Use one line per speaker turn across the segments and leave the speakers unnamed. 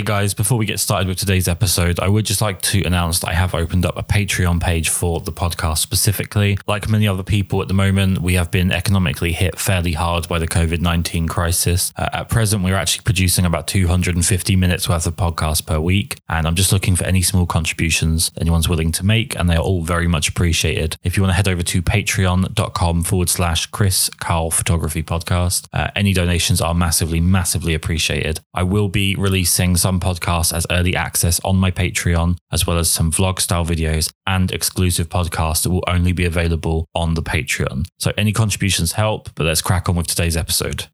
Hey guys, before we get started with today's episode, I would just like to announce that I have opened up a Patreon page for the podcast specifically. Like many other people at the moment, we have been economically hit fairly hard by the COVID 19 crisis. Uh, at present, we're actually producing about 250 minutes worth of podcasts per week, and I'm just looking for any small contributions anyone's willing to make, and they are all very much appreciated. If you want to head over to patreon.com forward slash Kris Karl Photography Podcast, uh, any donations are massively, massively appreciated. I will be releasing some podcasts as early access on my Patreon, as well as some vlog style videos and exclusive podcasts that will only be available on the Patreon. So any contributions help, but let's crack on with today's episode.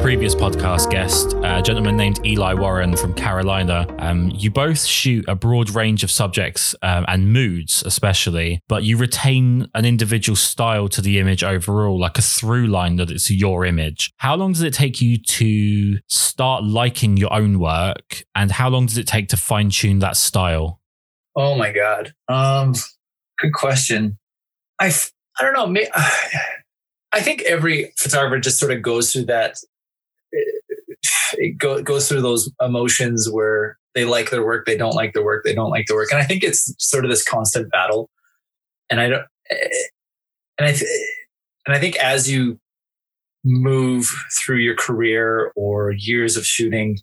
Previous podcast guest, a gentleman named Eli Warren from Carolina. Um, you both shoot a broad range of subjects um, and moods, especially, but you retain an individual style to the image overall, like a through line that it's your image. How long does it take you to start liking your own work, and how long does it take to fine tune that style?
Oh my god. Um, good question. I, I don't know. May- I think every photographer just sort of goes through that. It go, goes through those emotions where they like their work, they don't like their work, they don't like their work, and I think it's sort of this constant battle. And I don't, and I, th- and I think as you move through your career or years of shooting,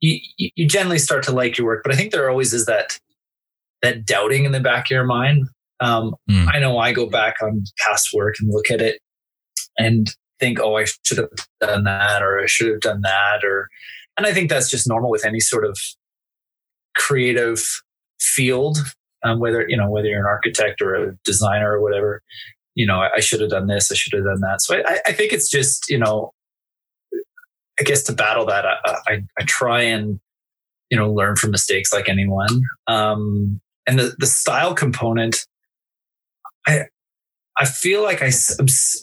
you, you generally start to like your work. But I think there always is that that doubting in the back of your mind. Um, mm. I know I go back on past work and look at it and think, oh, I should have done that or I should have done that. Or, and I think that's just normal with any sort of creative field, um, whether, you know, whether you're an architect or a designer or whatever, you know, I, I should have done this, I should have done that. So I, I, think it's just, you know, I guess to battle that, I, I, I try and, you know, learn from mistakes like anyone. Um, and the, the style component, I, I feel like I,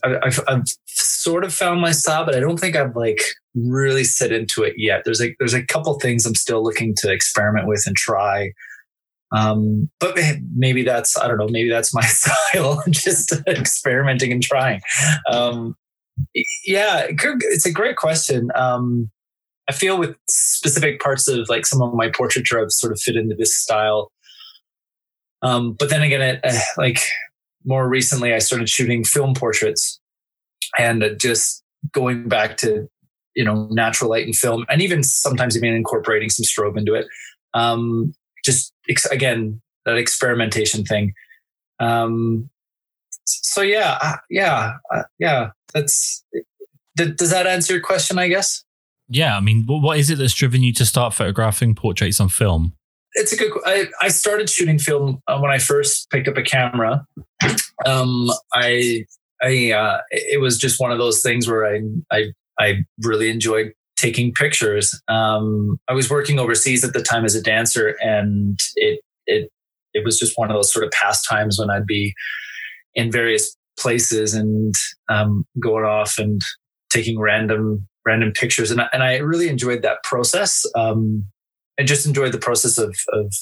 I've, I've, sort of found my style, but I don't think I've like really set into it yet. There's like there's a couple things I'm still looking to experiment with and try. Um, but maybe that's I don't know. Maybe that's my style, just experimenting and trying. Um, yeah, it's a great question. Um, I feel with specific parts of like some of my portraiture, I've sort of fit into this style. Um, but then again, it, uh, like more recently, I started shooting film portraits and just going back to, you know, natural light and film, and even sometimes even incorporating some strobe into it. Um, just again, that experimentation thing. Um, so yeah, uh, yeah, uh, yeah. That's. Does that answer your question? I guess.
Yeah, I mean, what is it that's driven you to start photographing portraits on film?
It's a good. I, I started shooting film uh, when I first picked up a camera. Um, I I uh, it was just one of those things where I I I really enjoyed taking pictures. Um, I was working overseas at the time as a dancer, and it it it was just one of those sort of pastimes when I'd be in various places and um, going off and taking random random pictures, and I, and I really enjoyed that process. Um, I just enjoyed the process of of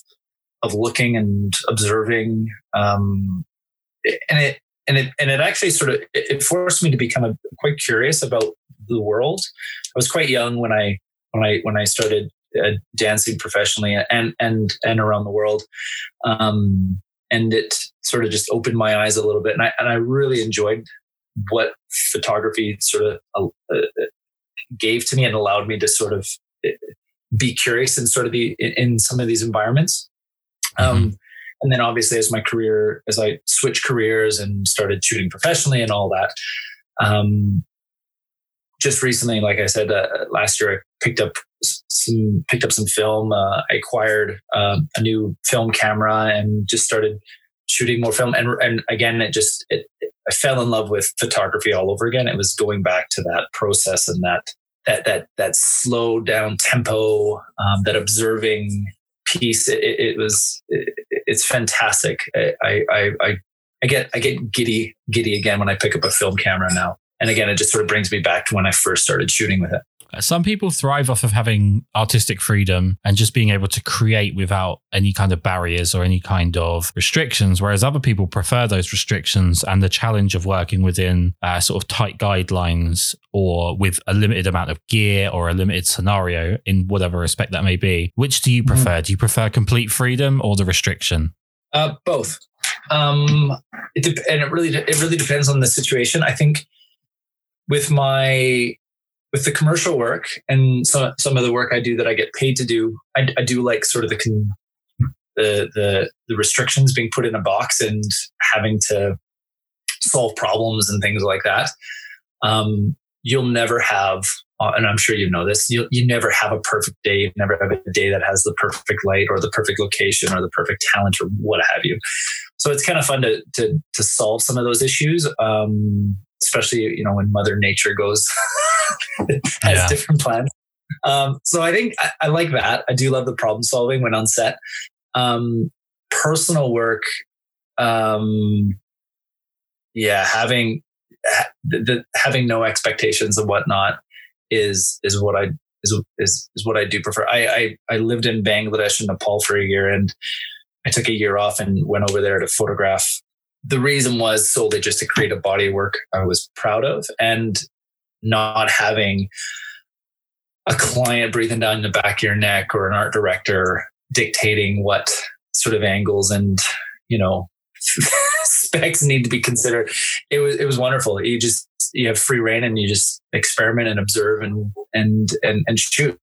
of looking and observing. Um, and it and it and it actually sort of it forced me to become a, quite curious about the world. I was quite young when I when I when I started uh, dancing professionally and and and around the world. Um, and it sort of just opened my eyes a little bit, and I and I really enjoyed what photography sort of uh, uh gave to me and allowed me to sort of be curious and sort of be in, in some of these environments. Mm-hmm. Um, and then obviously as my career, as I switched careers and started shooting professionally and all that, um, just recently, like I said, uh, last year I picked up some picked up some film. Uh, I acquired uh, a new film camera and just started shooting more film. And and again, it just it, it, I fell in love with photography all over again. It was going back to that process and that that that that slow down tempo, um, that observing piece. It, it was it, it's fantastic. I, I I I get I get giddy giddy again when I pick up a film camera now. And again, it just sort of brings me back to when I first started shooting with it.
Some people thrive off of having artistic freedom and just being able to create without any kind of barriers or any kind of restrictions, whereas other people prefer those restrictions and the challenge of working within uh, sort of tight guidelines or with a limited amount of gear or a limited scenario in whatever respect that may be. Which do you mm-hmm. prefer? Mm-hmm. Do you prefer complete freedom or the restriction?
Uh, both. Um, it de- and it really it really depends on the situation. I think with my with the commercial work and some some of the work I do that I get paid to do, I, I do like sort of the con- the the the restrictions being put in a box and having to solve problems and things like that. Um, you'll never have, uh, and I'm sure you know this. You you never have a perfect day. You never have a day that has the perfect light or the perfect location or the perfect talent or what have you. So it's kind of fun to to to solve some of those issues. Um, especially you know when Mother Nature goes has yeah. different plans. Um, so I think I, I, like that. I do love the problem solving when on set. Um, personal work, um, yeah, having the, the, having no expectations and whatnot is is what I is is is what I do prefer. I, I I lived in Bangladesh and Nepal for a year, and I took a year off and went over there to photograph the reason was solely just to create a body work I was proud of and not having a client breathing down the back of your neck or an art director dictating what sort of angles and, you know, specs need to be considered. It was, it was wonderful. You just, you have free reign and you just experiment and observe and, and, and, and shoot.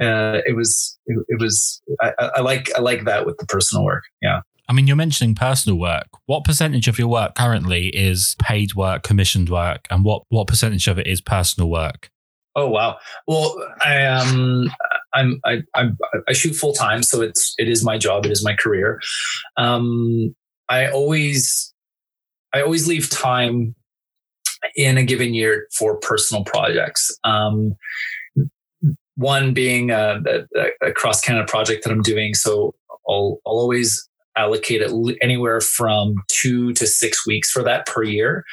Uh, it was, it, it was, I, I like, I like that with the personal work. Yeah.
I mean, you're mentioning personal work. What percentage of your work currently is paid work, commissioned work, and what what percentage of it is personal work?
Oh wow! Well, I um, I'm I I'm, I shoot full time, so it's it is my job, it is my career. Um, I always I always leave time in a given year for personal projects. Um, one being a, a, a cross Canada project that I'm doing, so I'll I'll always allocate anywhere from two to six weeks for that per year.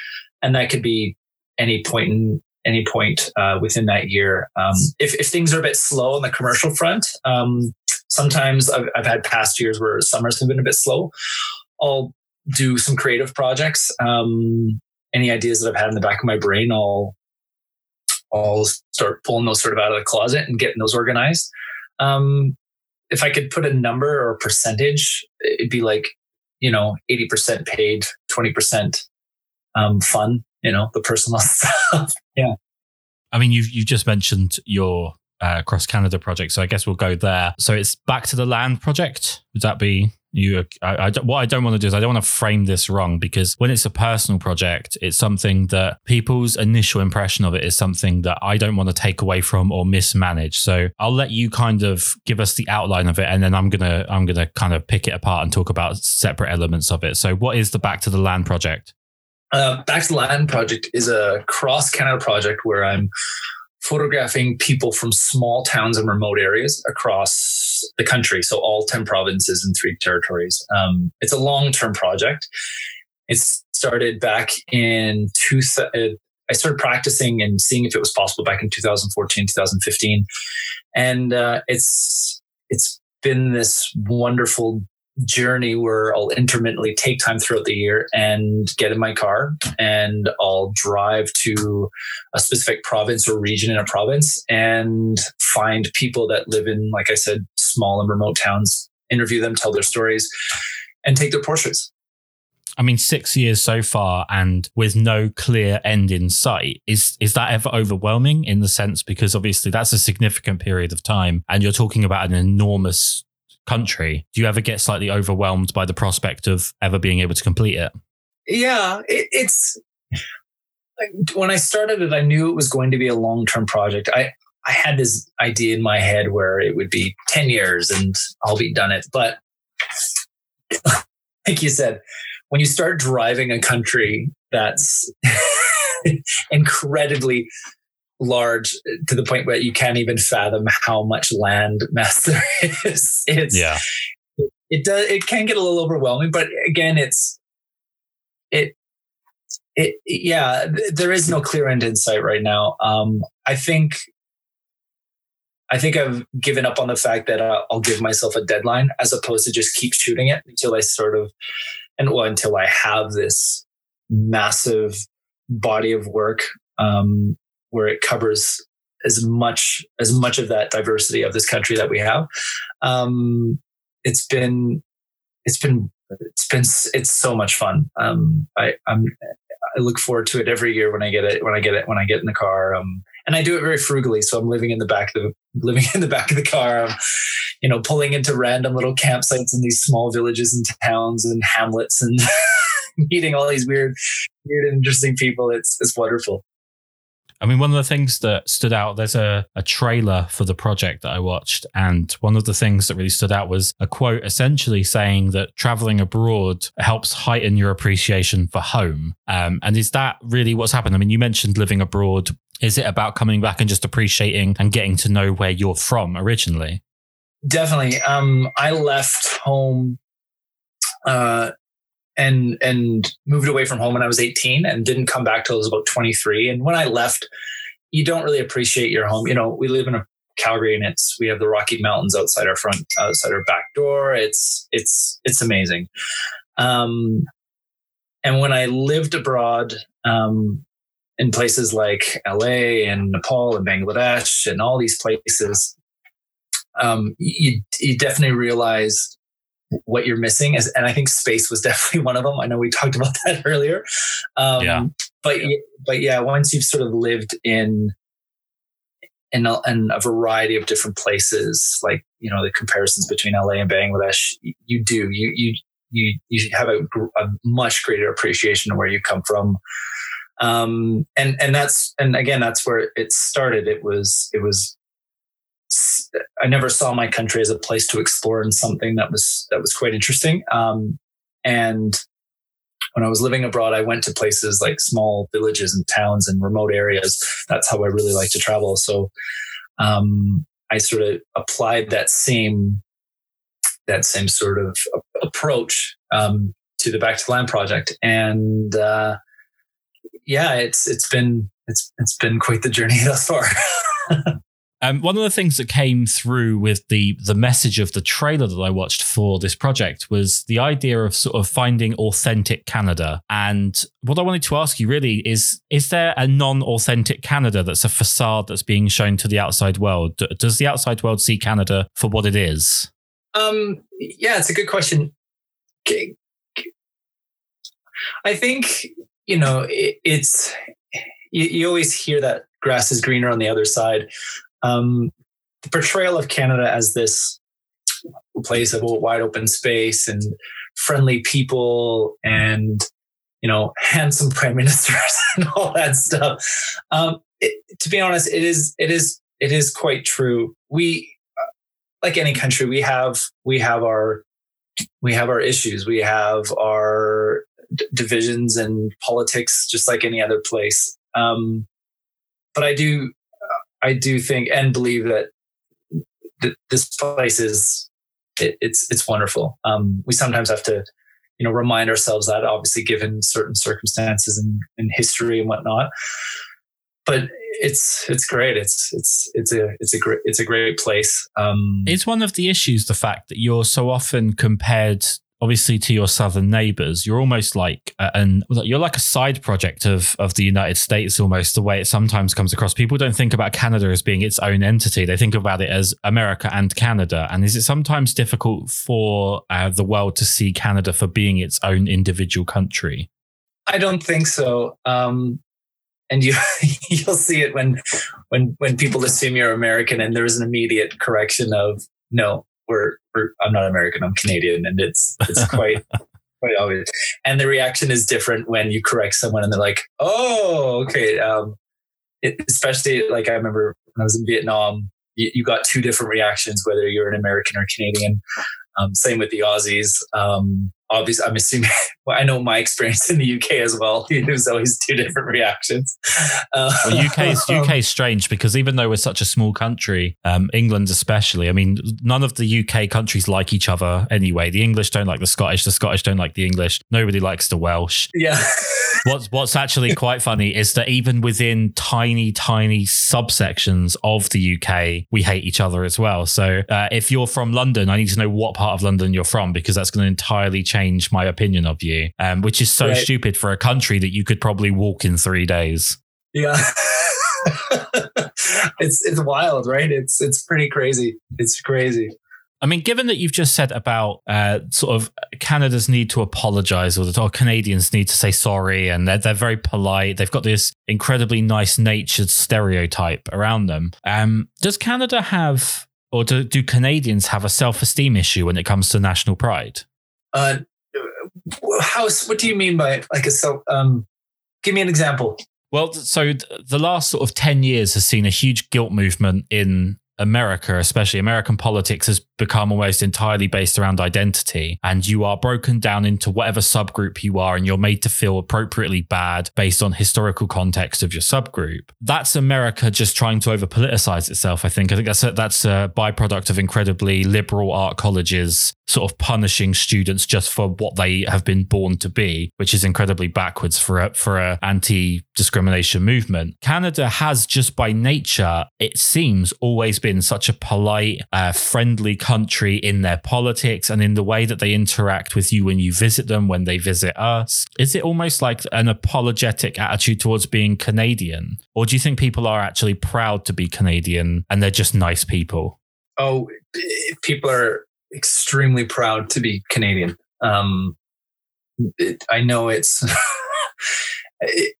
And that could be any point in any point uh, within that year. Um, if, if things are a bit slow on the commercial front, um, sometimes I've, I've, had past years where summers have been a bit slow. I'll do some creative projects. Um, any ideas that I've had in the back of my brain, I'll I'll start pulling those sort of out of the closet and getting those organized. Um, if I could put a number or a percentage, it'd be like, you know, 80% paid, 20% um, fun, you know, the personal stuff. yeah.
I mean, you've, you just mentioned your uh, cross Canada project. So I guess we'll go there. So it's back to the land project. Would that be you I, I, what i don't want to do is i don't want to frame this wrong because when it's a personal project it's something that people's initial impression of it is something that i don't want to take away from or mismanage so i'll let you kind of give us the outline of it and then i'm gonna i'm gonna kind of pick it apart and talk about separate elements of it so what is the back to the land project
uh, back to the land project is a cross canada project where i'm photographing people from small towns and remote areas across the country. So all 10 provinces and three territories. Um, it's a long-term project. It started back in two, uh, I started practicing and seeing if it was possible back in 2014, 2015. And uh, it's, it's been this wonderful journey where I'll intermittently take time throughout the year and get in my car and I'll drive to a specific province or region in a province and find people that live in, like I said, small and remote towns, interview them, tell their stories, and take their portraits.
I mean, six years so far, and with no clear end in sight, is is that ever overwhelming in the sense because obviously that's a significant period of time, and you're talking about an enormous country, do you ever get slightly overwhelmed by the prospect of ever being able to complete it?
Yeah, it, it's when I started it, I knew it was going to be a long term project. I I had this idea in my head where it would be ten years and I'll be done it, but like you said, when you start driving a country that's incredibly large to the point where you can't even fathom how much land mass there is. It's
yeah.
It does. It can get a little overwhelming, but again, it's it. It yeah. There is no clear end in sight right now. Um, I think I think I've given up on the fact that uh, I'll give myself a deadline as opposed to just keep shooting it until I sort of, and well, until I have this massive body of work um, where it covers as much as much of that diversity of this country that we have. Um, it's been it's been it's been it's so much fun. Um, I I'm I look forward to it every year when I get it when I get it when I get in the car. Um, and I do it very frugally. So I'm living in the back of the living in the back of the car. I'm, you know, pulling into random little campsites in these small villages and towns and hamlets and meeting all these weird, weird, interesting people. It's it's wonderful.
I mean, one of the things that stood out, there's a, a trailer for the project that I watched. And one of the things that really stood out was a quote essentially saying that traveling abroad helps heighten your appreciation for home. Um, and is that really what's happened? I mean, you mentioned living abroad. Is it about coming back and just appreciating and getting to know where you're from originally?
Definitely. Um, I left home uh, and and moved away from home when I was 18 and didn't come back till I was about 23. And when I left, you don't really appreciate your home. You know, we live in a Calgary and it's we have the Rocky Mountains outside our front outside our back door. It's it's it's amazing. Um, and when I lived abroad, um, in places like LA and Nepal and Bangladesh and all these places, um, you you definitely realize what you're missing is, and I think space was definitely one of them. I know we talked about that earlier. Um, yeah. But but yeah, once you've sort of lived in in a, in a variety of different places, like you know the comparisons between LA and Bangladesh, you do you you you you have a, a much greater appreciation of where you come from. Um, and and that's and again that's where it started. It was it was I never saw my country as a place to explore and something that was that was quite interesting. Um, and when I was living abroad, I went to places like small villages and towns and remote areas. That's how I really like to travel. So um, I sort of applied that same that same sort of approach um, to the Back to Land project, and uh, yeah, it's it's been it's it's been quite the journey thus far.
Um, one of the things that came through with the the message of the trailer that I watched for this project was the idea of sort of finding authentic Canada. And what I wanted to ask you really is: is there a non-authentic Canada that's a facade that's being shown to the outside world? Does the outside world see Canada for what it is?
Um, yeah, it's a good question. I think you know it, it's you, you always hear that grass is greener on the other side um, the portrayal of Canada as this place of wide open space and friendly people and you know handsome prime ministers and all that stuff. Um, it, to be honest, it is it is it is quite true. We like any country, we have we have our we have our issues. We have our d- divisions and politics, just like any other place. Um, but I do I do think and believe that th- this place is it, it's it's wonderful. Um, we sometimes have to, you know, remind ourselves that obviously given certain circumstances and, and history and whatnot. But it's it's great. It's it's it's a it's a great it's a great place. Um,
it's one of the issues the fact that you're so often compared obviously to your southern neighbors you're almost like and you're like a side project of of the united states almost the way it sometimes comes across. People don't think about canada as being its own entity. They think about it as america and canada. And is it sometimes difficult for uh, the world to see canada for being its own individual country?
I don't think so. Um, and you you'll see it when when when people assume you're american and there's an immediate correction of no we're, we're I'm not American, I'm Canadian, and it's it's quite quite obvious. And the reaction is different when you correct someone, and they're like, "Oh, okay." Um, it, especially like I remember when I was in Vietnam, you, you, got two different reactions whether you're an American or Canadian. Um, same with the Aussies. Um, obviously, I'm assuming. Well, I know my experience in the UK as well. There's always two different reactions.
Uh, well, UK is UK is strange because even though we're such a small country, um, England especially. I mean, none of the UK countries like each other anyway. The English don't like the Scottish. The Scottish don't like the English. Nobody likes the Welsh.
Yeah.
what's What's actually quite funny is that even within tiny, tiny subsections of the UK, we hate each other as well. So uh, if you're from London, I need to know what part of London you're from because that's going to entirely change my opinion of you, um, which is so right. stupid for a country that you could probably walk in three days.
Yeah. it's it's wild, right? It's it's pretty crazy. It's crazy.
I mean, given that you've just said about uh, sort of Canada's need to apologize or, or Canadians need to say sorry, and they're, they're very polite, they've got this incredibly nice natured stereotype around them. Um, does Canada have, or do, do Canadians have a self esteem issue when it comes to national pride?
Uh, how? What do you mean by like a self? Um, give me an example.
Well, so the last sort of 10 years has seen a huge guilt movement in America, especially American politics, has become almost entirely based around identity. And you are broken down into whatever subgroup you are, and you're made to feel appropriately bad based on historical context of your subgroup. That's America just trying to over politicize itself, I think. I think that's a, that's a byproduct of incredibly liberal art colleges sort of punishing students just for what they have been born to be, which is incredibly backwards for a, for a anti-discrimination movement. Canada has just by nature, it seems, always been such a polite, uh, friendly country in their politics and in the way that they interact with you when you visit them, when they visit us. Is it almost like an apologetic attitude towards being Canadian? Or do you think people are actually proud to be Canadian and they're just nice people?
Oh, people are extremely proud to be Canadian. Um, it, I know it's it,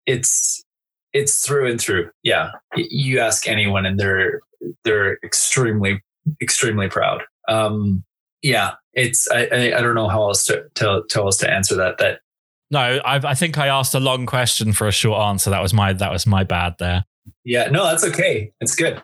it's it's through and through. Yeah, you ask anyone, and they're they're extremely extremely proud. Um, yeah, it's I, I, I don't know how else to tell tell us to answer that. That
no, I, I think I asked a long question for a short answer. That was my that was my bad there.
Yeah, no, that's okay. It's good.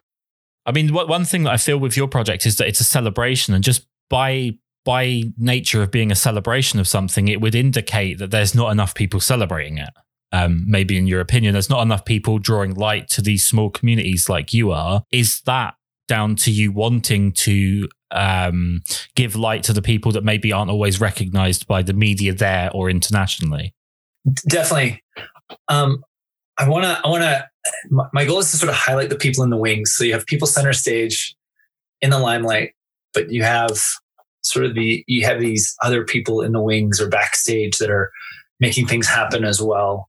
I mean, what, one thing that I feel with your project is that it's a celebration, and just by by nature of being a celebration of something, it would indicate that there's not enough people celebrating it. Um, maybe in your opinion, there's not enough people drawing light to these small communities like you are. Is that down to you wanting to um, give light to the people that maybe aren't always recognized by the media there or internationally?
Definitely. Um, I want to, I want to, my goal is to sort of highlight the people in the wings. So you have people center stage in the limelight but you have sort of the you have these other people in the wings or backstage that are making things happen as well.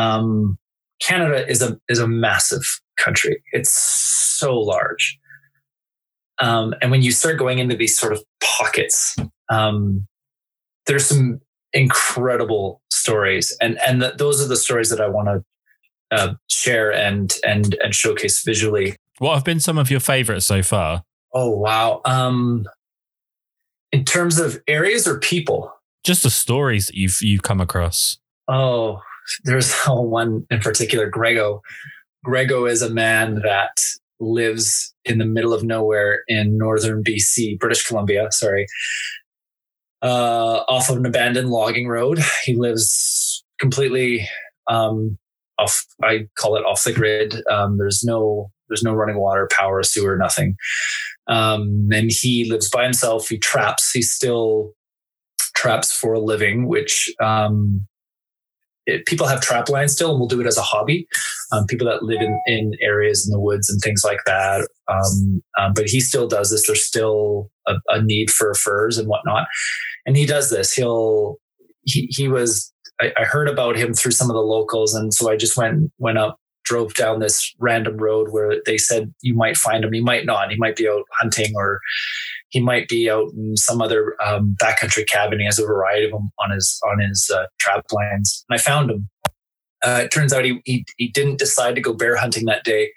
Um, Canada is a is a massive country. It's so large, um, and when you start going into these sort of pockets, um, there's some incredible stories, and and the, those are the stories that I want to uh, share and and and showcase visually.
What have been some of your favorites so far?
Oh wow. Um in terms of areas or people?
Just the stories that you've you've come across.
Oh, there's one in particular, Grego. Grego is a man that lives in the middle of nowhere in northern BC, British Columbia, sorry. Uh, off of an abandoned logging road. He lives completely um, off I call it off the grid. Um, there's no there's no running water, power, sewer, nothing. Um, and he lives by himself. He traps. He still traps for a living, which um, people have trap lines still, and will do it as a hobby. Um, people that live in, in areas in the woods and things like that. Um, um, but he still does this. There's still a, a, need for furs and whatnot, and he does this. He'll he he was. I, I heard about him through some of the locals, and so I just went went up drove down this random road where they said you might find him, you might not. He might be out hunting or he might be out in some other um, backcountry cabin. He has a variety of them on his on his uh, trap lines, and I found him. Uh, it turns out he, he, he didn't decide to go bear hunting that day,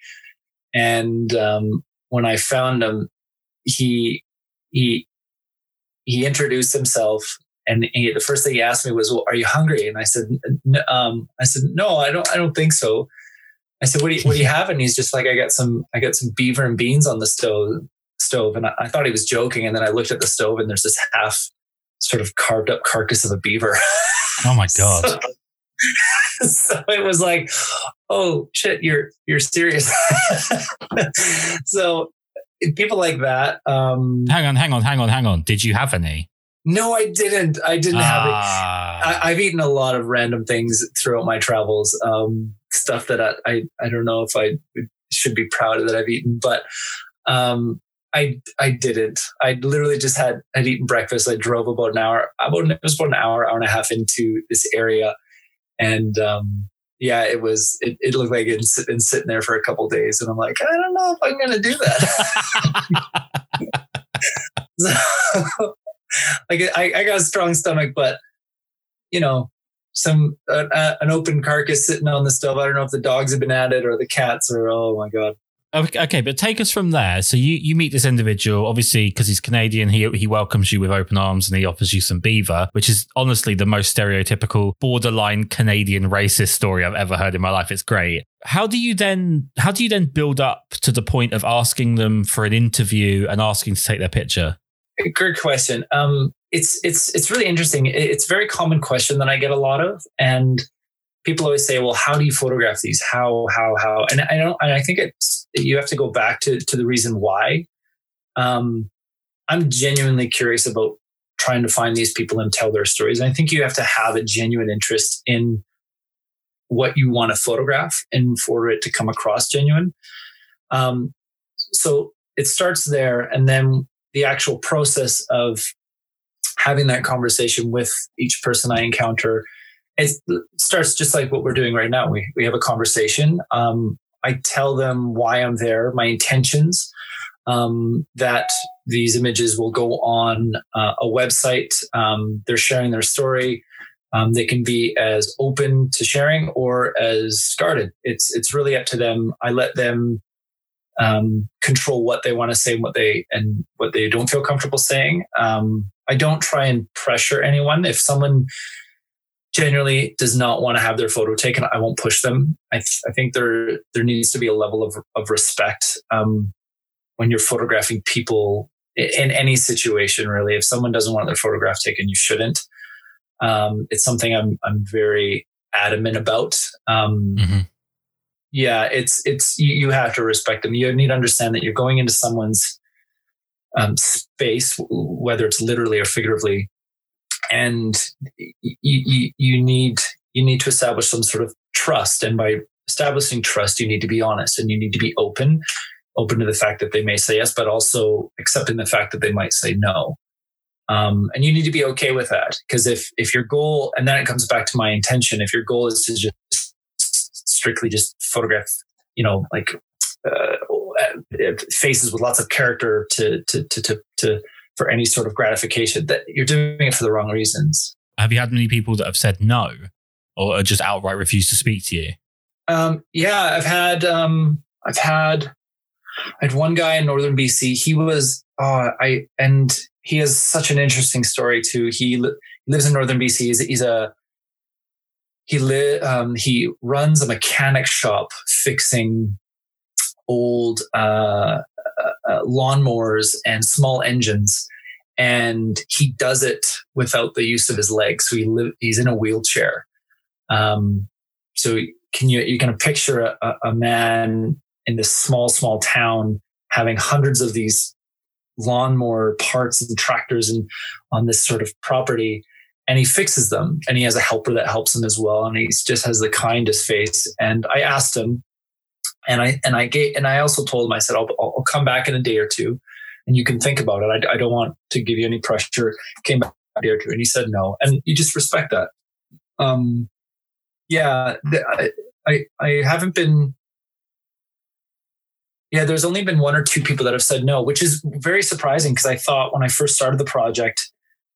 and um, when I found him, he he he introduced himself and he, the first thing he asked me was, "Well, are you hungry?" And I said, um, "I said no, I don't. I don't think so." I said, "What do you What do you have?" And he's just like, "I got some I got some beaver and beans on the stove." Stove, and I, I thought he was joking. And then I looked at the stove, and there's this half sort of carved up carcass of a beaver.
Oh my god.
so, so it was like, oh shit, you're you're serious. so people like that. Um,
hang on, hang on, hang on, hang on. Did you have any?
No, I didn't. I didn't have it.
Ah.
I, I've eaten a lot of random things throughout my travels. Um, stuff that I, I I don't know if I should be proud of that I've eaten, but um, I I didn't. I literally just had had eaten breakfast. I drove about an hour. About it was about an hour, hour and a half into this area, and um, yeah, it was. It, it looked like it's been sitting there for a couple days, and I'm like, I don't know if I'm to do that. so, like I, I got a strong stomach, but you know, some uh, an open carcass sitting on the stove. I don't know if the dogs have been at it or the cats or oh my god.
Okay, but take us from there. So you, you meet this individual, obviously, because he's Canadian. He he welcomes you with open arms and he offers you some beaver, which is honestly the most stereotypical, borderline Canadian racist story I've ever heard in my life. It's great. How do you then how do you then build up to the point of asking them for an interview and asking to take their picture?
Good question. Um, it's it's it's really interesting. It's a very common question that I get a lot of, and people always say, "Well, how do you photograph these? How how how?" And I don't. I think it's you have to go back to to the reason why. Um, I'm genuinely curious about trying to find these people and tell their stories. And I think you have to have a genuine interest in what you want to photograph and for it to come across genuine. Um, so it starts there, and then the actual process of having that conversation with each person I encounter it starts just like what we're doing right now. We we have a conversation. Um, I tell them why I'm there, my intentions, um, that these images will go on uh, a website. Um, they're sharing their story. Um, they can be as open to sharing or as guarded. It's it's really up to them. I let them um, control what they want to say, and what they and what they don't feel comfortable saying. Um, I don't try and pressure anyone. If someone genuinely does not want to have their photo taken, I won't push them. I, th- I think there there needs to be a level of of respect um, when you're photographing people in any situation. Really, if someone doesn't want their photograph taken, you shouldn't. Um, it's something I'm I'm very adamant about. Um, mm-hmm. Yeah, it's it's you, you, have to respect them. You need to understand that you're going into someone's um, space, whether it's literally or figuratively, and you, you, you need you need to establish some sort of trust. And by establishing trust you need to be honest and you need to be open open to the fact that they may say yes but also accepting the fact that they might say no. Um, and you need to be okay with that because if if your goal and then it comes back to my intention if your goal is to just strictly just photograph you know like uh, faces with lots of character to to to to, to for any sort of gratification that you're doing it for the wrong reasons.
Have you had many people that have said no or just outright refused to speak to you?
Um, yeah, I've had, um, I've had, I had one guy in Northern BC. He was, uh, I, and he has such an interesting story too. He, li- lives in Northern BC. He's, he's a, he li- um, he runs a mechanic shop fixing old uh, uh, lawnmowers and small engines, and he does it without the use of his legs. So he li- he's in a wheelchair. Um, so can you you can picture a, a man in this small small town having hundreds of these lawnmower parts and tractors and on this sort of property and he fixes them and he has a helper that helps him as well and he just has the kindest face and i asked him and I and I gave and I also told him I said I'll, I'll come back in a day or two, and you can think about it. I, I don't want to give you any pressure. Came back a day or two, and he said no, and you just respect that. Um, yeah, I, I I haven't been. Yeah, there's only been one or two people that have said no, which is very surprising because I thought when I first started the project,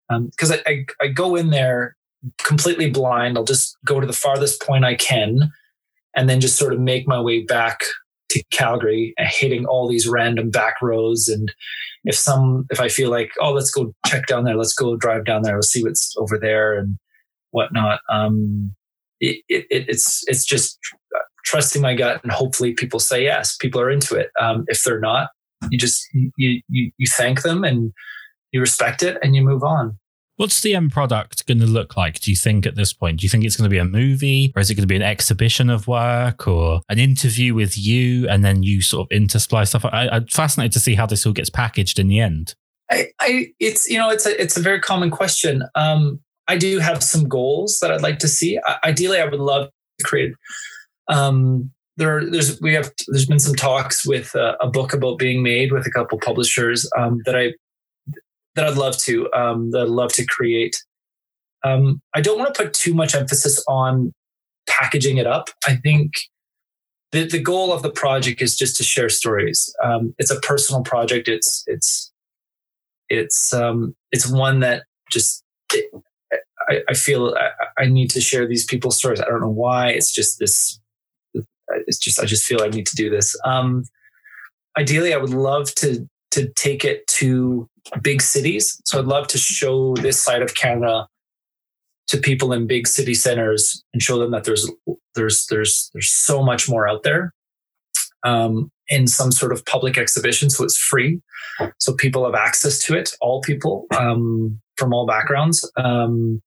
because um, I, I I go in there completely blind. I'll just go to the farthest point I can and then just sort of make my way back to Calgary, uh, hitting all these random back roads. And if some, if I feel like, oh, let's go check down there, let's go drive down there, let's see what's over there and whatnot. Um, it, it, it's it's just trusting my gut, and hopefully people say yes. People are into it. Um, if they're not, you just you, you you thank them and you respect it and you move on.
What's the end product going to look like, do you think, at this point? Do you think it's going to be a movie or is it going to be an exhibition of work or an interview with you and then you sort of intersplice stuff? I, I'm fascinated to see how this all gets packaged in the end.
I, I it's you know it's a it's a very common question. Um, I do have some goals that I'd like to see. I, ideally, I would love to create. Um, there, there's we have there's been some talks with uh, a book about being made with a couple publishers um, that I that I'd love to um, that I'd love to create. Um, I don't want to put too much emphasis on packaging it up. I think the the goal of the project is just to share stories. Um, it's a personal project. It's it's it's um, it's one that just it, I, I, feel I, I, need to share these people's stories. I don't know why. It's just this. It's just I just feel I need to do this. Um, ideally, I would love to to take it to big cities. So I'd love to show this side of Canada to people in big city centers and show them that there's there's there's there's so much more out there um, in some sort of public exhibition, so it's free, so people have access to it. All people um, from all backgrounds, um,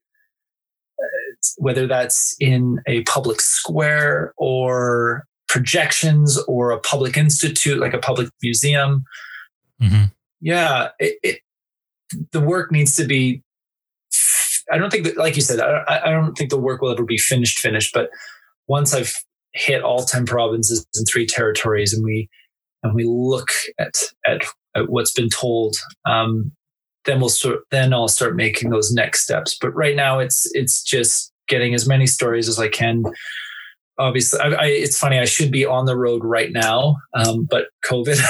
whether that's in a public square or projections or a public institute like a public museum. Mm-hmm. Yeah, it, it, the work needs to be. I don't think that, like you said, I, I don't think the work will ever be finished. Finished, but once I've hit all 10 provinces and three territories and we and we look at at, at what's been told um, then we'll start then i'll start making those next steps but right now it's it's just getting as many stories as i can obviously I, I, it's funny i should be on the road right now um, but covid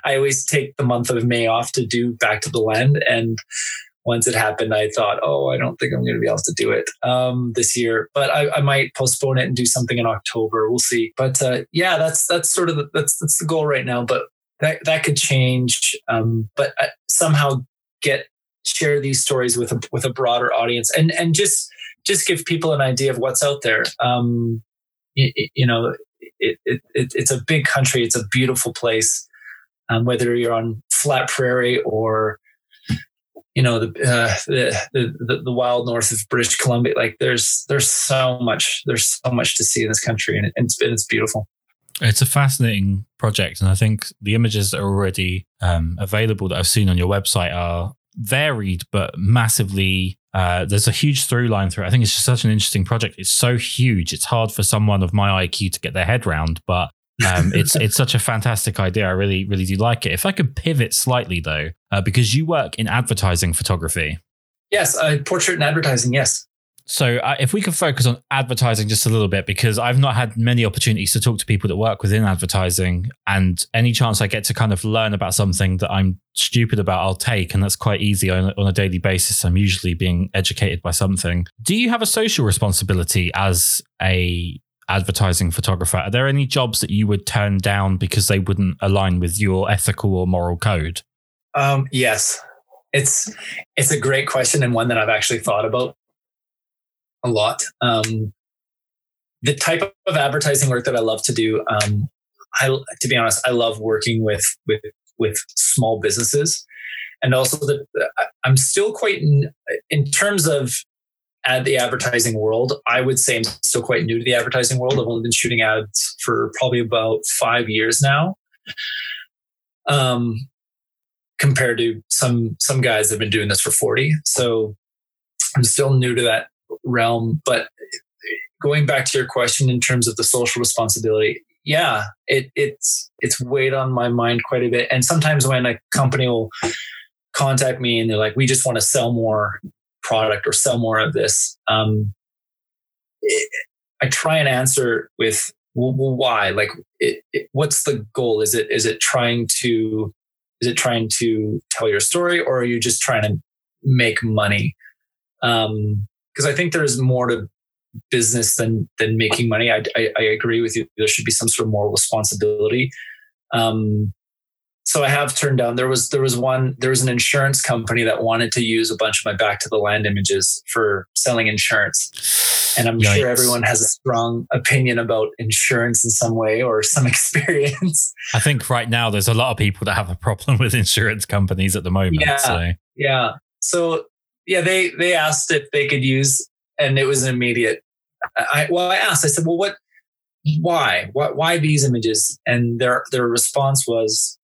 i always take the month of may off to do back to the land and once it happened, I thought, oh, I don't think I'm going to be able to do it um, this year, but I, I, might postpone it and do something in October. We'll see. But uh, yeah, that's that's sort of the, that's that's the goal right now. But that that could change. Um, but I somehow get share these stories with a with a broader audience and and just just give people an idea of what's out there. Um, you, you know, it, it, it, it's a big country. It's a beautiful place. Um, whether you're on flat prairie or you know the, uh, the, the the wild north of British Columbia. Like there's there's so much there's so much to see in this country, and it's it's beautiful.
It's a fascinating project, and I think the images that are already um, available that I've seen on your website are varied but massively. Uh, there's a huge through line through. It. I think it's just such an interesting project. It's so huge. It's hard for someone of my IQ to get their head round, but um, it's it's such a fantastic idea. I really really do like it. If I could pivot slightly though, uh, because you work in advertising photography.
Yes, uh, portrait and advertising. Yes.
So uh, if we could focus on advertising just a little bit, because I've not had many opportunities to talk to people that work within advertising, and any chance I get to kind of learn about something that I'm stupid about, I'll take, and that's quite easy on, on a daily basis. I'm usually being educated by something. Do you have a social responsibility as a advertising photographer, are there any jobs that you would turn down because they wouldn't align with your ethical or moral code?
Um, yes, it's it's a great question and one that I've actually thought about a lot. Um, the type of advertising work that I love to do, um, I to be honest, I love working with with with small businesses, and also that I'm still quite in, in terms of at the advertising world, I would say I'm still quite new to the advertising world. I've only been shooting ads for probably about five years now. Um, compared to some some guys that have been doing this for 40. So I'm still new to that realm. But going back to your question in terms of the social responsibility, yeah, it, it's it's weighed on my mind quite a bit. And sometimes when a company will contact me and they're like, "We just want to sell more product or sell more of this. Um, it, I try and answer with, well, why? Like, it, it, what's the goal? Is it is it trying to is it trying to tell your story, or are you just trying to make money? Because I think there's more to business than than making money. I, I, I agree with you. There should be some sort of moral responsibility. Um, so I have turned down. There was there was one there was an insurance company that wanted to use a bunch of my back to the land images for selling insurance, and I'm Yikes. sure everyone has a strong opinion about insurance in some way or some experience.
I think right now there's a lot of people that have a problem with insurance companies at the moment.
Yeah,
so.
yeah. So yeah, they they asked if they could use, and it was an immediate. I well, I asked. I said, well, what? Why? Why? Why these images? And their their response was,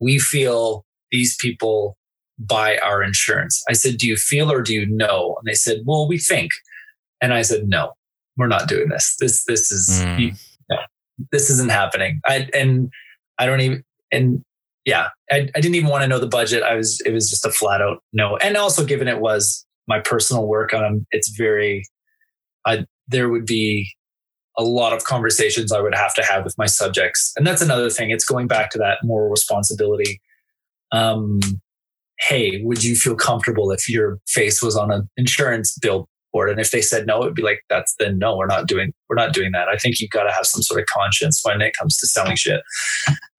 we feel these people buy our insurance. I said, do you feel or do you know? And they said, well, we think. And I said, no, we're not doing this. This this is mm. this isn't happening. I and I don't even and yeah, I, I didn't even want to know the budget. I was it was just a flat out no. And also given it was my personal work on them, it's very I there would be a lot of conversations I would have to have with my subjects. And that's another thing. It's going back to that moral responsibility. Um, hey, would you feel comfortable if your face was on an insurance bill board. And if they said no, it'd be like, that's then no, we're not doing, we're not doing that. I think you've got to have some sort of conscience when it comes to selling shit.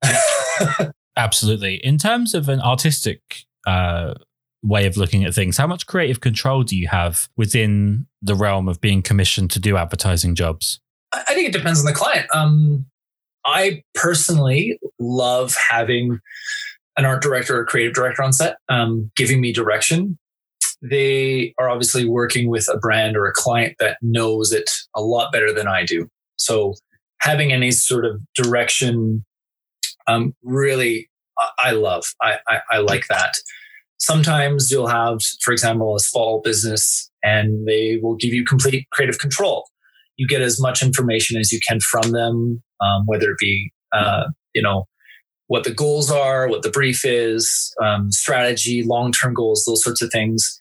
Absolutely. In terms of an artistic uh, way of looking at things, how much creative control do you have within the realm of being commissioned to do advertising jobs?
I think it depends on the client. Um, I personally love having an art director or creative director on set, um, giving me direction they are obviously working with a brand or a client that knows it a lot better than I do. So having any sort of direction, um, really, I, love. I, I, I like that. Sometimes you'll have, for example, a small business and they will give you complete creative control. You get as much information as you can from them, um, whether it be, uh, you know, what the goals are, what the brief is, um, strategy, long term goals, those sorts of things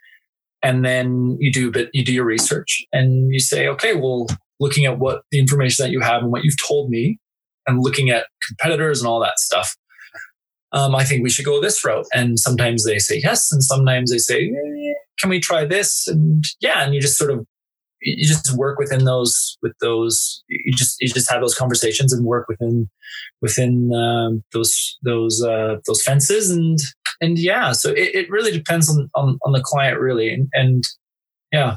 and then you do but you do your research and you say okay well looking at what the information that you have and what you've told me and looking at competitors and all that stuff um, i think we should go this route and sometimes they say yes and sometimes they say eh, can we try this and yeah and you just sort of you just work within those with those you just you just have those conversations and work within within um, those those uh, those fences and and yeah, so it, it really depends on, on, on the client really. And, and yeah.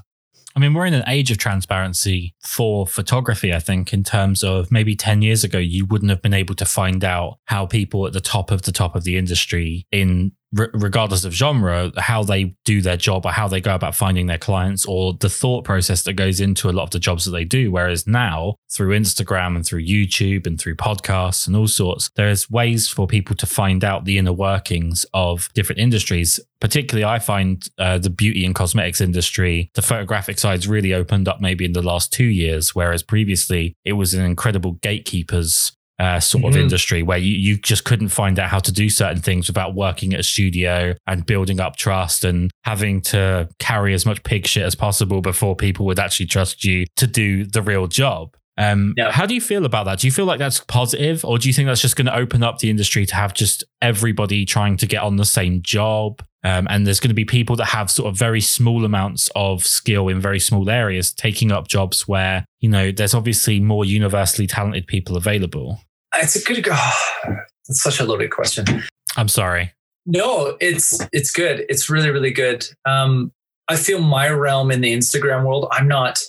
I mean, we're in an age of transparency for photography, I think, in terms of maybe 10 years ago, you wouldn't have been able to find out how people at the top of the top of the industry in regardless of genre, how they do their job or how they go about finding their clients or the thought process that goes into a lot of the jobs that they do. Whereas now, through Instagram and through YouTube and through podcasts and all sorts, there's ways for people to find out the inner workings of different industries. Particularly, I find uh, the beauty and cosmetics industry, the photographic side's really opened up maybe in the last two years, whereas previously it was an incredible gatekeepers uh, sort mm-hmm. of industry where you, you just couldn't find out how to do certain things without working at a studio and building up trust and having to carry as much pig shit as possible before people would actually trust you to do the real job. Um, yeah. How do you feel about that? Do you feel like that's positive, or do you think that's just going to open up the industry to have just everybody trying to get on the same job? Um, and there's going to be people that have sort of very small amounts of skill in very small areas taking up jobs where, you know, there's obviously more universally talented people available.
It's a good. Oh, it's such a loaded question.
I'm sorry.
No, it's it's good. It's really really good. Um, I feel my realm in the Instagram world. I'm not.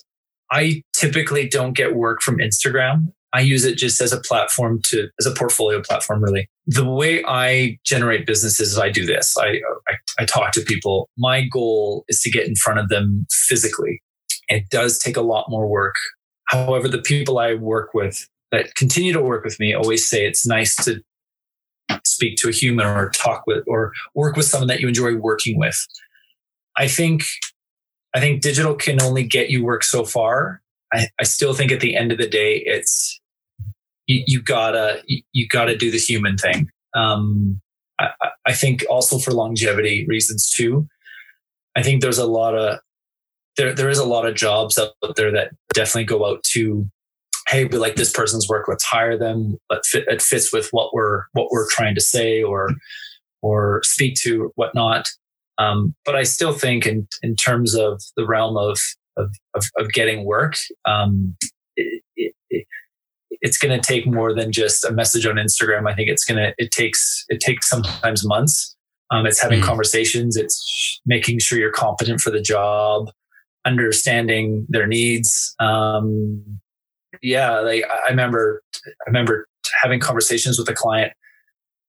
I typically don't get work from Instagram. I use it just as a platform to as a portfolio platform. Really, the way I generate businesses is I do this. I, I I talk to people. My goal is to get in front of them physically. It does take a lot more work. However, the people I work with that continue to work with me always say it's nice to speak to a human or talk with or work with someone that you enjoy working with. I think I think digital can only get you work so far. I, I still think at the end of the day, it's you, you gotta you, you, gotta do the human thing. Um, I, I think also for longevity reasons too. I think there's a lot of there there is a lot of jobs out there that definitely go out to hey, we like this person's work, let's hire them. Let fit, it fits with what we're what we're trying to say or or speak to whatnot. Um, but I still think in in terms of the realm of of, of, of getting work, um, it, it, it, it's going to take more than just a message on Instagram. I think it's going to it takes it takes sometimes months. Um, it's having mm. conversations. It's making sure you're competent for the job, understanding their needs, um, yeah, like I remember, I remember having conversations with a client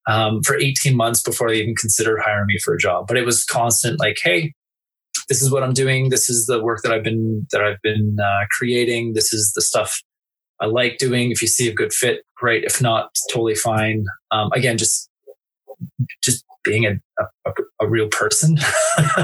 um, for 18 months before they even considered hiring me for a job. But it was constant, like, hey, this is what I'm doing. This is the work that I've been that I've been uh, creating. This is the stuff I like doing. If you see a good fit, great. If not, totally fine. Um, again, just just being a, a, a real person.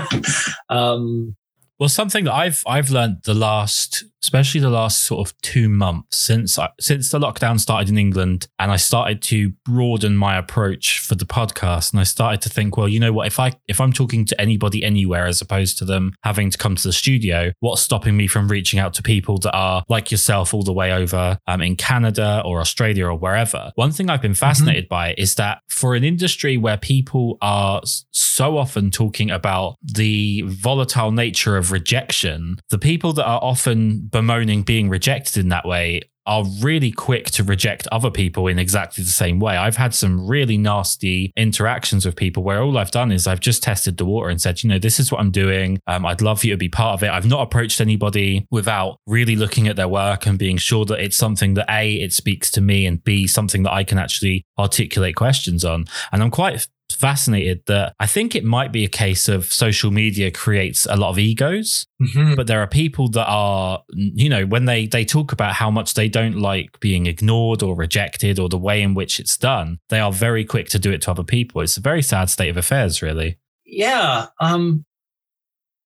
um,
well, something that I've I've learned the last, especially the last sort of two months since I, since the lockdown started in England, and I started to broaden my approach for the podcast, and I started to think, well, you know what, if I if I'm talking to anybody anywhere as opposed to them having to come to the studio, what's stopping me from reaching out to people that are like yourself all the way over um, in Canada or Australia or wherever? One thing I've been mm-hmm. fascinated mm-hmm. by is that for an industry where people are so often talking about the volatile nature of rejection, the people that are often bemoaning being rejected in that way are really quick to reject other people in exactly the same way. I've had some really nasty interactions with people where all I've done is I've just tested the water and said, you know, this is what I'm doing. Um, I'd love you to be part of it. I've not approached anybody without really looking at their work and being sure that it's something that A, it speaks to me, and B, something that I can actually articulate questions on. And I'm quite fascinated that I think it might be a case of social media creates a lot of egos, mm-hmm. but there are people that are, you know, when they they talk about how much they don't like being ignored or rejected or the way in which it's done, they are very quick to do it to other people. It's a very sad state of affairs, really.
Yeah, um,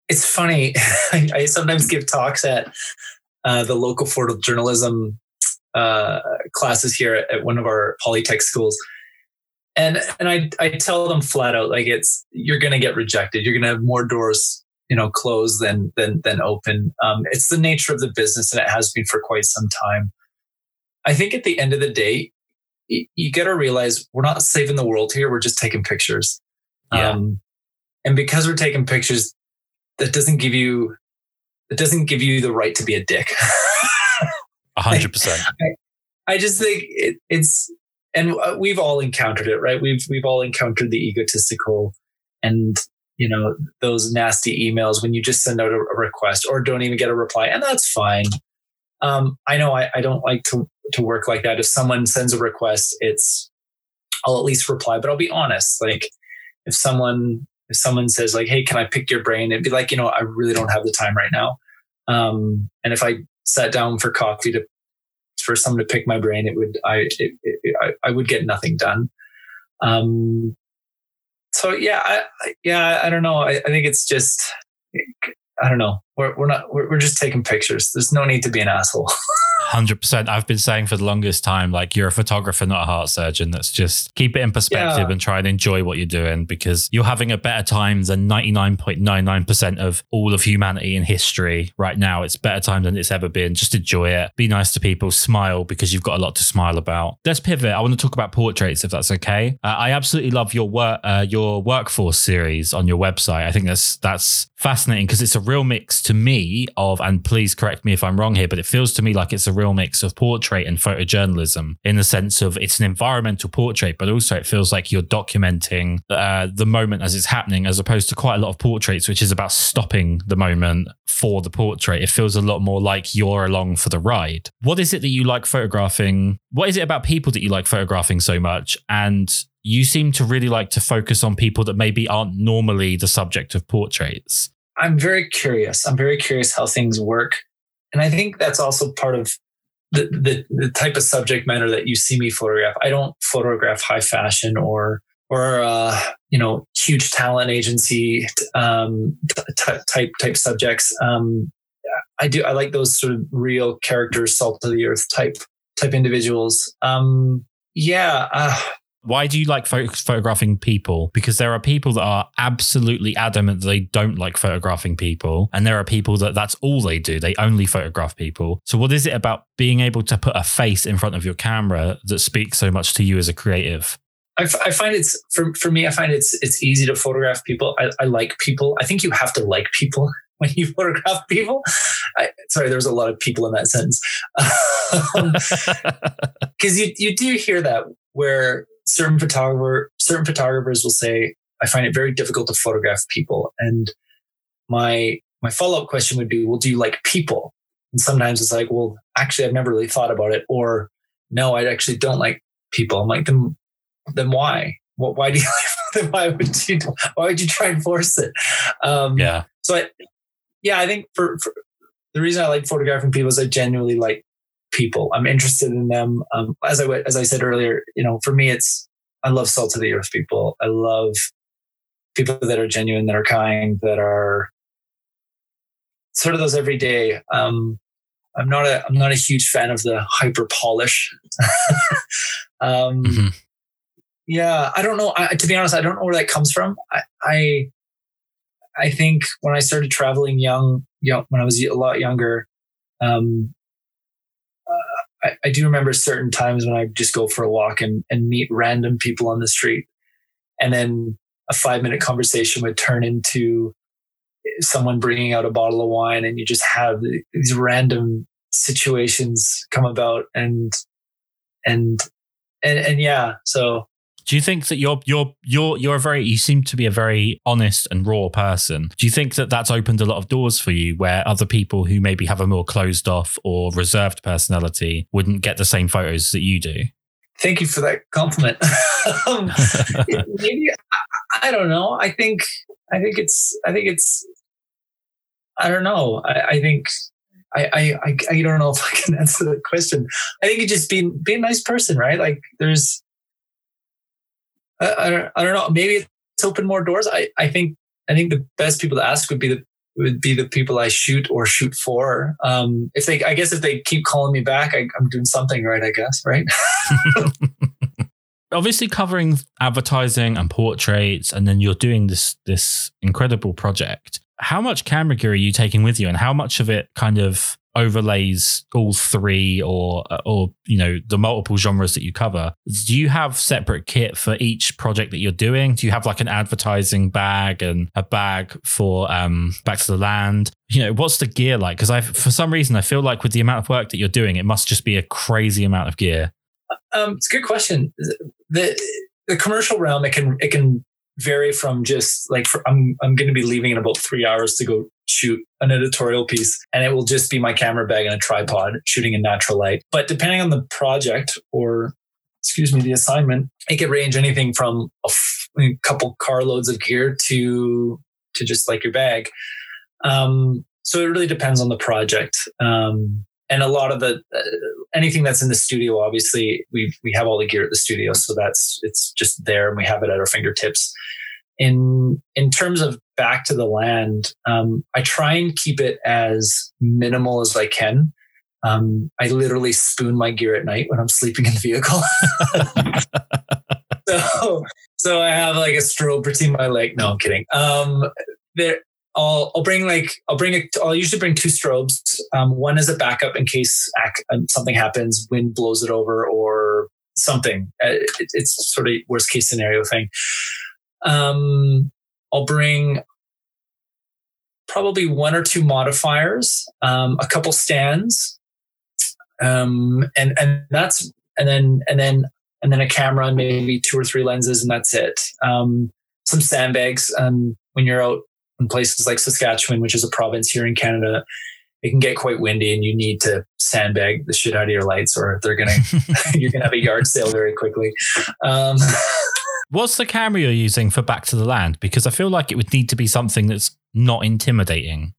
it's funny. I, I, sometimes give talks at uh, the local photojournalism uh, classes here at, at one of our polytech schools and and I I tell them flat out like it's you're going to get rejected. You're going to have more doors you know closed than than than open. Um, it's the nature of the business, and it has been for quite some time. I think at the end of the day, you, you got to realize we're not saving the world here. We're just taking pictures. Yeah. Um, and because we're taking pictures, that doesn't give you it doesn't give you the right to be a dick.
A hundred percent.
I just think it, it's and uh, we've all encountered it, right? We've we've all encountered the egotistical and you know those nasty emails when you just send out a, request or don't even get a reply, and that's fine. Um, I know I, I don't like to to work like that. If someone sends a request, it's I'll at least reply, but I'll be honest. Like if someone if someone says like, "Hey, can I pick your brain?" It'd be like, you know, I really don't have the time right now. Um, and if I sat down for coffee to for someone to pick my brain, it would I it, it, I, I, would get nothing done. Um, so yeah, I, yeah, I don't know. I, I, think it's just I don't know. We're we're not we're, we're just taking pictures. There's no need to be an asshole.
Hundred percent. I've been saying for the longest time, like you're a photographer, not a heart surgeon. That's just keep it in perspective yeah. and try and enjoy what you're doing because you're having a better time than 99.99% of all of humanity in history right now. It's better time than it's ever been. Just enjoy it. Be nice to people. Smile because you've got a lot to smile about. Let's pivot. I want to talk about portraits, if that's okay. Uh, I absolutely love your work, uh, your workforce series on your website. I think that's that's fascinating because it's a real mix to me of, and please correct me if I'm wrong here, but it feels to me like it's a real mix of portrait and photojournalism in the sense of it's an environmental portrait, but also it feels like you're documenting uh, the moment as it's happening, as opposed to quite a lot of portraits, which is about stopping the moment for the portrait. It feels a lot more like you're along for the ride. What is it that you like photographing? What is it about people that you like photographing so much? And you seem to really like to focus on people that maybe aren't normally the subject of portraits.
I'm very curious. I'm very curious how things work. And I think that's also part of the, the, the type of subject matter that you see me photograph. I don't photograph high fashion or or uh, you know huge talent agency um, t- type type subjects. Um, I do. I like those sort of real characters, salt of the earth type type individuals. Um, yeah, uh,
why do you like photographing people? Because there are people that are absolutely adamant that they don't like photographing people. And there are people that that's all they do. They only photograph people. So, what is it about being able to put a face in front of your camera that speaks so much to you as a creative?
I, f- I find it's for, for me, I find it's it's easy to photograph people. I, I like people. I think you have to like people when you photograph people. I, sorry, there's a lot of people in that sentence. Because um, you, you do hear that where certain photographer certain photographers will say, I find it very difficult to photograph people. And my my follow-up question would be, well, do you like people? And sometimes it's like, well, actually I've never really thought about it. Or no, I actually don't like people. I'm like, then then why? What why do you then why would you why would you try and force it?
Um, yeah.
so I, yeah, I think for, for the reason I like photographing people is I genuinely like people. I'm interested in them. Um, as I as I said earlier, you know, for me, it's I love salt of the earth people. I love people that are genuine, that are kind, that are sort of those everyday. Um, I'm not a I'm not a huge fan of the hyper polish. um, mm-hmm. Yeah, I don't know. I, to be honest, I don't know where that comes from. I, I I think when I started traveling young, young when I was a lot younger, um, I, I, do remember certain times when I just go for a walk and, and meet random people on the street, and then a five minute conversation would turn into someone bringing out a bottle of wine, and you just have these random situations come about, and and and and yeah, so
do you think that you're you're you're you're a very you seem to be a very honest and raw person? Do you think that that's opened a lot of doors for you where other people who maybe have a more closed off or reserved personality wouldn't get the same photos that you do?
Thank you for that compliment. um, maybe I, don't know. I think I think it's I think it's I don't know. I, I think I, I I don't know if I can answer the question. I think it just be be a nice person, right? Like there's I, I, don't, know. Maybe it's opened more doors. I, I think I think the best people to ask would be the would be the people I shoot or shoot for. Um, if they, I guess, if they keep calling me back, I, I'm doing something right. I guess, right.
Obviously, covering advertising and portraits, and then you're doing this this incredible project. How much camera gear are you taking with you, and how much of it kind of overlays all three or or you know the multiple genres that you cover do you have separate kit for each project that you're doing? Do you have like an advertising bag and a bag for um back to the land? You know what's the gear like? Because i for some reason i feel like with the amount of work that you're doing it must just be a crazy amount of gear.
Um it's a good question. The the commercial realm it can it can vary from just like for, I'm I'm going to be leaving in about three hours to go shoot an editorial piece, and it will just be my camera bag and a tripod shooting in natural light. But depending on the project or excuse me the assignment, it could range anything from a, f- a couple carloads of gear to to just like your bag. Um, so it really depends on the project. Um, and a lot of the uh, anything that's in the studio obviously we we have all the gear at the studio so that's it's just there and we have it at our fingertips in in terms of back to the land um, i try and keep it as minimal as i can um, i literally spoon my gear at night when i'm sleeping in the vehicle so so i have like a strobe between my leg no i'm kidding um, there I'll I'll bring like I'll bring a I'll usually bring two strobes. Um, one is a backup in case um, something happens, wind blows it over or something. Uh, it, it's sort of worst case scenario thing. Um, I'll bring probably one or two modifiers, um, a couple stands, um, and and that's and then and then and then a camera and maybe two or three lenses, and that's it. Um, some sandbags. Um, when you're out in places like Saskatchewan, which is a province here in Canada, it can get quite windy and you need to sandbag the shit out of your lights or they're gonna you're gonna have a yard sale very quickly.
What's the camera you're using for Back to the Land? Because I feel like it would need to be something that's not intimidating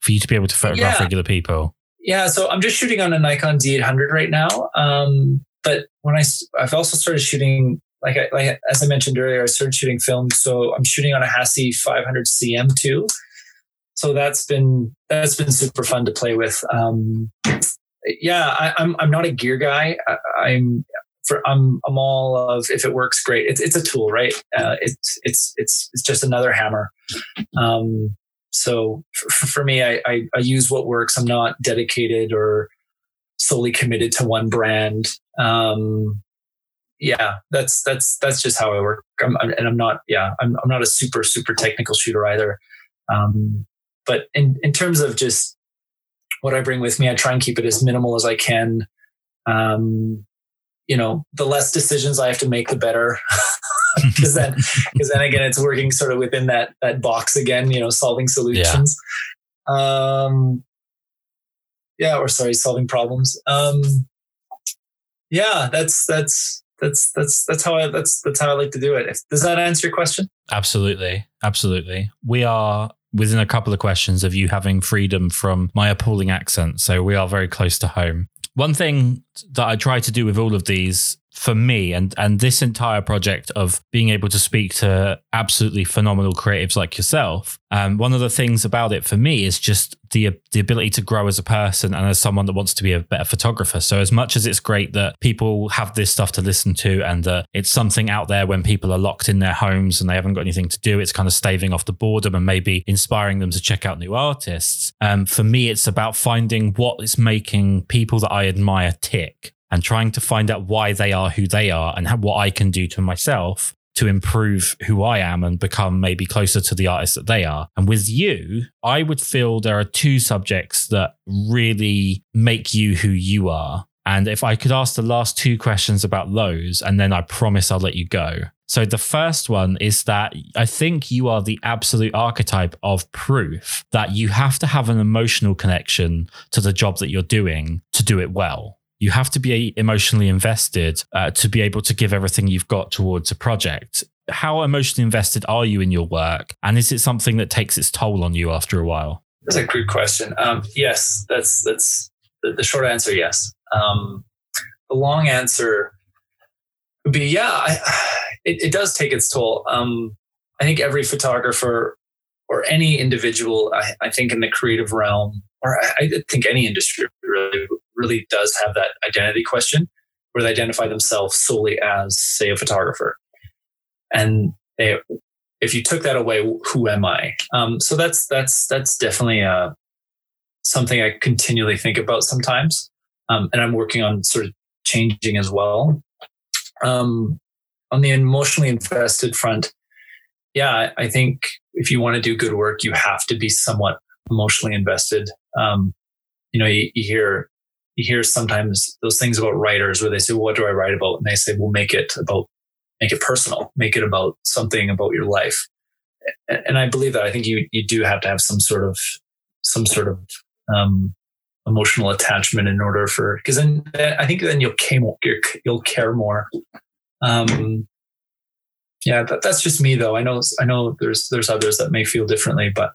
for you to be able to photograph yeah. regular people.
Yeah, so I'm just shooting on a Nikon D800 right now. Um, but when I I've also started shooting like I, like as I mentioned earlier, I started shooting film, so I'm shooting on a Hassi 500 CM too. So that's been that's been super fun to play with. Um, yeah, I, am I'm, I'm not a gear guy. I, am for I'm I'm all of if it works, great. It's it's a tool, right? Uh, it's it's it's it's just another hammer. Um, so for, for me, I, I I use what works. I'm not dedicated or solely committed to one brand. Um, yeah, that's that's that's just how I work. I'm, I'm, and I'm not, yeah, I'm, I'm not a super super technical shooter either. Um, but in in terms of just what I bring with me, I try and keep it as minimal as I can. Um, you know, the less decisions I have to make, the better. Because then, because then again, it's working sort of within that that box again. You know, solving solutions. Yeah. Um, yeah, or sorry, solving problems. Um, yeah, that's that's that's that's that's how I that's that's how I like to do it. Does that answer your question?
Absolutely, absolutely. We are within a couple of questions of you having freedom from my appalling accent. So we are very close to home. One thing that I try to do with all of these for me and and this entire project of being able to speak to absolutely phenomenal creatives like yourself um, one of the things about it for me is just the the ability to grow as a person and as someone that wants to be a better photographer. So as much as it's great that people have this stuff to listen to and uh, it's something out there when people are locked in their homes and they haven't got anything to do it's kind of staving off the boredom and maybe inspiring them to check out new artists. Um, for me it's about finding what is making people that i admire tick and trying to find out why they are who they are and what I can do to myself to improve who I am and become maybe closer to the artist that they are. And with you, I would feel there are two subjects that really make you who you are. And if I could ask the last two questions about those, and then I promise I'll let you go. So the first one is that I think you are the absolute archetype of proof that you have to have an emotional connection to the job that you're doing to do it well you have to be emotionally invested uh, to be able to give everything you've got towards a project. How emotionally invested are you in your work? And is it something that takes its toll on you after a while?
That's a good question. Um, yes, that's that's the, the, short answer. Yes. Um, the long answer would be yeah. I, it, it, does take its toll. Um, I think every photographer or any individual, I, I, think in the creative realm, or I, I think any industry really really does have that identity question where they identify themselves solely as, say, a photographer. And they, if you took that away, who am I? Um, so that's that's that's definitely uh, something I continually think about sometimes, um, and I'm working on sort of changing as well. Um, on the emotionally invested front, yeah, I think if you want to do good work, you have to be somewhat emotionally invested. Um, you know, you, you, hear you hear sometimes those things about writers where they say, well, what do I write about? And they say, well, make it about, make it personal, make it about something about your life. And I believe that I think you, you do have to have some sort of, some sort of, um, emotional attachment in order for, cause then I think then you'll care more, you'll care more. Um, yeah, that, that's just me though. I know, I know there's, there's others that may feel differently, but.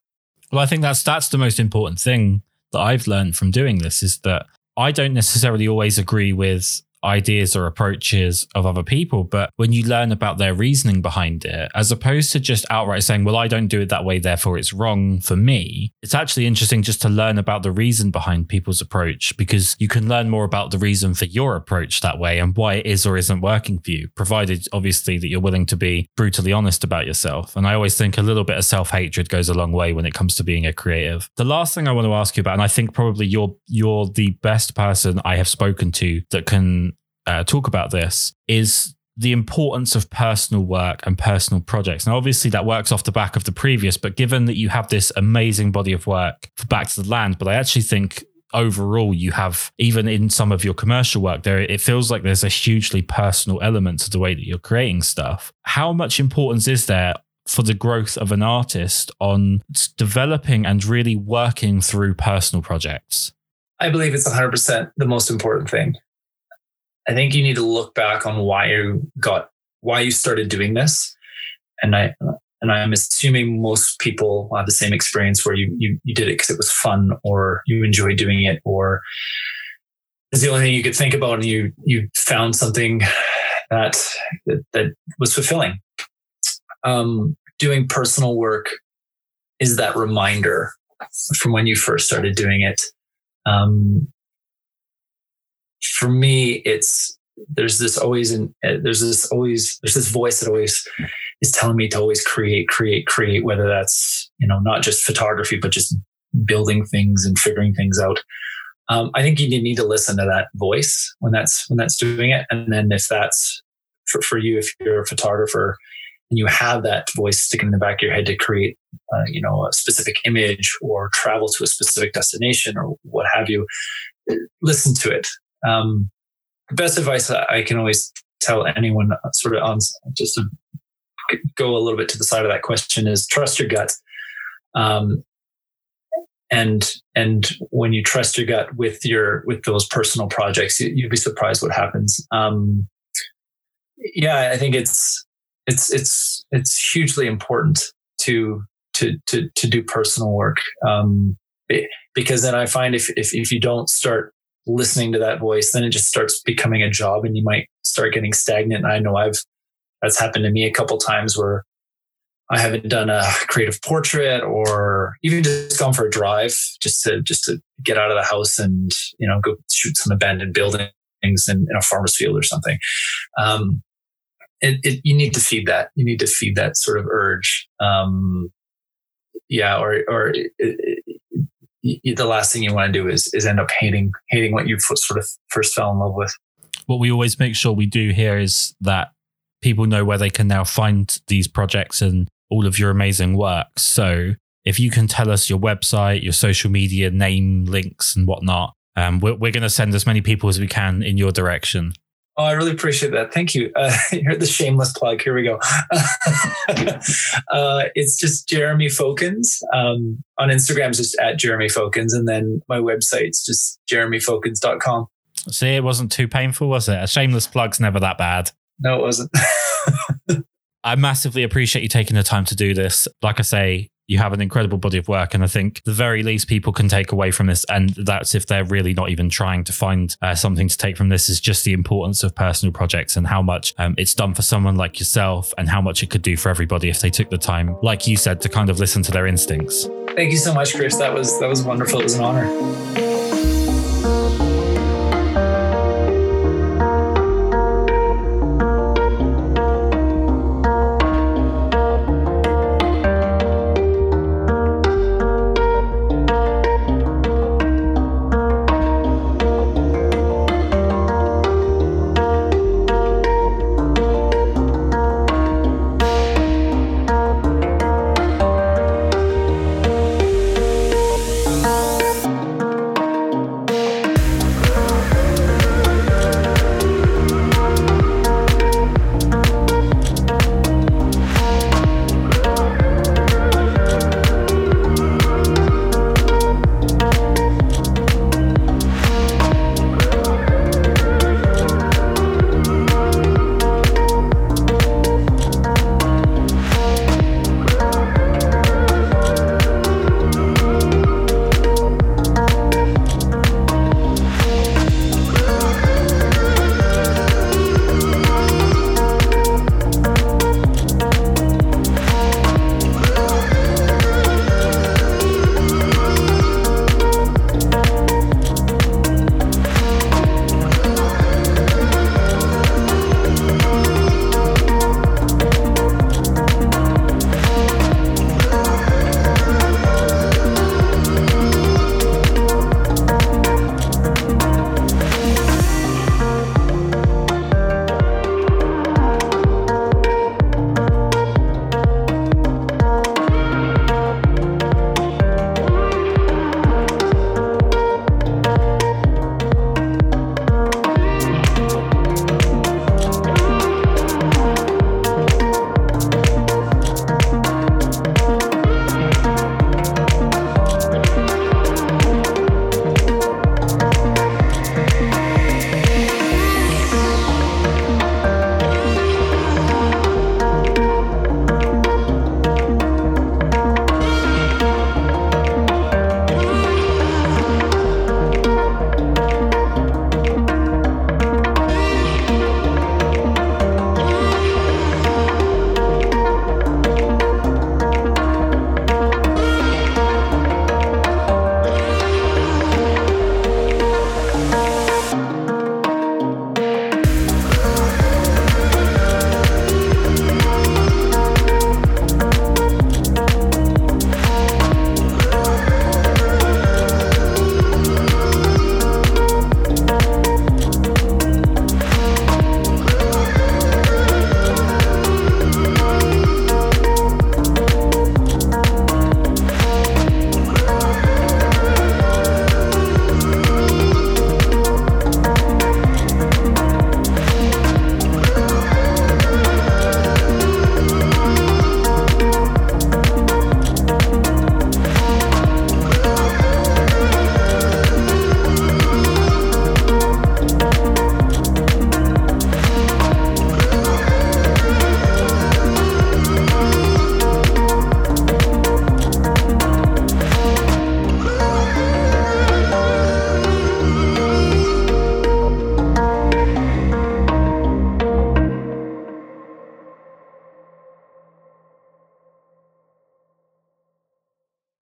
Well, I think that's, that's the most important thing that I've learned from doing this is that I don't necessarily always agree with ideas or approaches of other people, but when you learn about their reasoning behind it, as opposed to just outright saying, well, I don't do it that way, therefore it's wrong for me, it's actually interesting just to learn about the reason behind people's approach because you can learn more about the reason for your approach that way and why it is or isn't working for you, provided obviously that you're willing to be brutally honest about yourself. And I always think a little bit of self hatred goes a long way when it comes to being a creative. The last thing I want to ask you about, and I think probably you're you're the best person I have spoken to that can uh, talk about this is the importance of personal work and personal projects. Now, obviously, that works off the back of the previous, but given that you have this amazing body of work for Back to the Land, but I actually think overall you have even in some of your commercial work there it feels like there's a hugely personal element to the way that you're creating stuff. How much importance is there for the growth of an artist on developing and really working through personal projects?
I believe it's 100% the most important thing I think you need to look back on why you got why you started doing this. And I and I'm assuming most people have the same experience where you you, you did it because it was fun or you enjoyed doing it or it's the only thing you could think about and you you found something that that, that was fulfilling. Um, doing personal work is that reminder from when you first started doing it. Um, for me, it's there's this always in there's this always there's this voice that always is telling me to always create, create, create. Whether that's you know not just photography, but just building things and figuring things out. Um, I think you need to listen to that voice when that's when that's doing it, and then if that's for, for you, if you're a photographer and you have that voice sticking in the back of your head to create, uh, you know, a specific image or travel to a specific destination or what have you, listen to it um, the best advice I can always tell anyone, uh, sort of on just to go a little bit to the side of that question, is trust your gut. Um, and and when you trust your gut with your with those personal projects, you, would be surprised what happens. Um, yeah, I think it's it's it's it's hugely important to to to to do personal work. Um, because then I find if, if if you don't start listening to that voice, then it just starts becoming a job, and you might start getting stagnant. And I know I've that's happened to me a couple times where I haven't done a creative portrait or even just gone for a drive just to just to get out of the house and you know go shoot some abandoned buildings in, in a farmer's field or something. Um, it, it, you need to feed that. You need to feed that sort of urge. Um, yeah, or or the last thing you want to do is is end up hating hating what you sort of first fell in love with.
What we always make sure we do here is that people know where they can now find these projects and all of your amazing work. So if you can tell us your website, your social media name, links, and whatnot, um, we're, we're going to send as many people as we can in your direction.
Oh, I really appreciate that. Thank you. Uh, here's the shameless plug. Here we go. uh, it's just Jeremy Fokkens. Um, on Instagram, it's just at Jeremy Fokkens. And then my website's just jeremyfokkens.com.
See, it wasn't too painful, was it? A shameless plug's never that bad.
No, it wasn't.
I massively appreciate you taking the time to do this. Like I say, you have an incredible body of work. And I think the very least people can take away from this, and that's if they're really not even trying to find uh, something to take from this, is just the importance of personal projects and how much um, it's done for someone like yourself and how much it could do for everybody if they took the time, like you said, to kind of listen to their instincts.
Thank you so much, Kris. That was that was wonderful. It was an honor.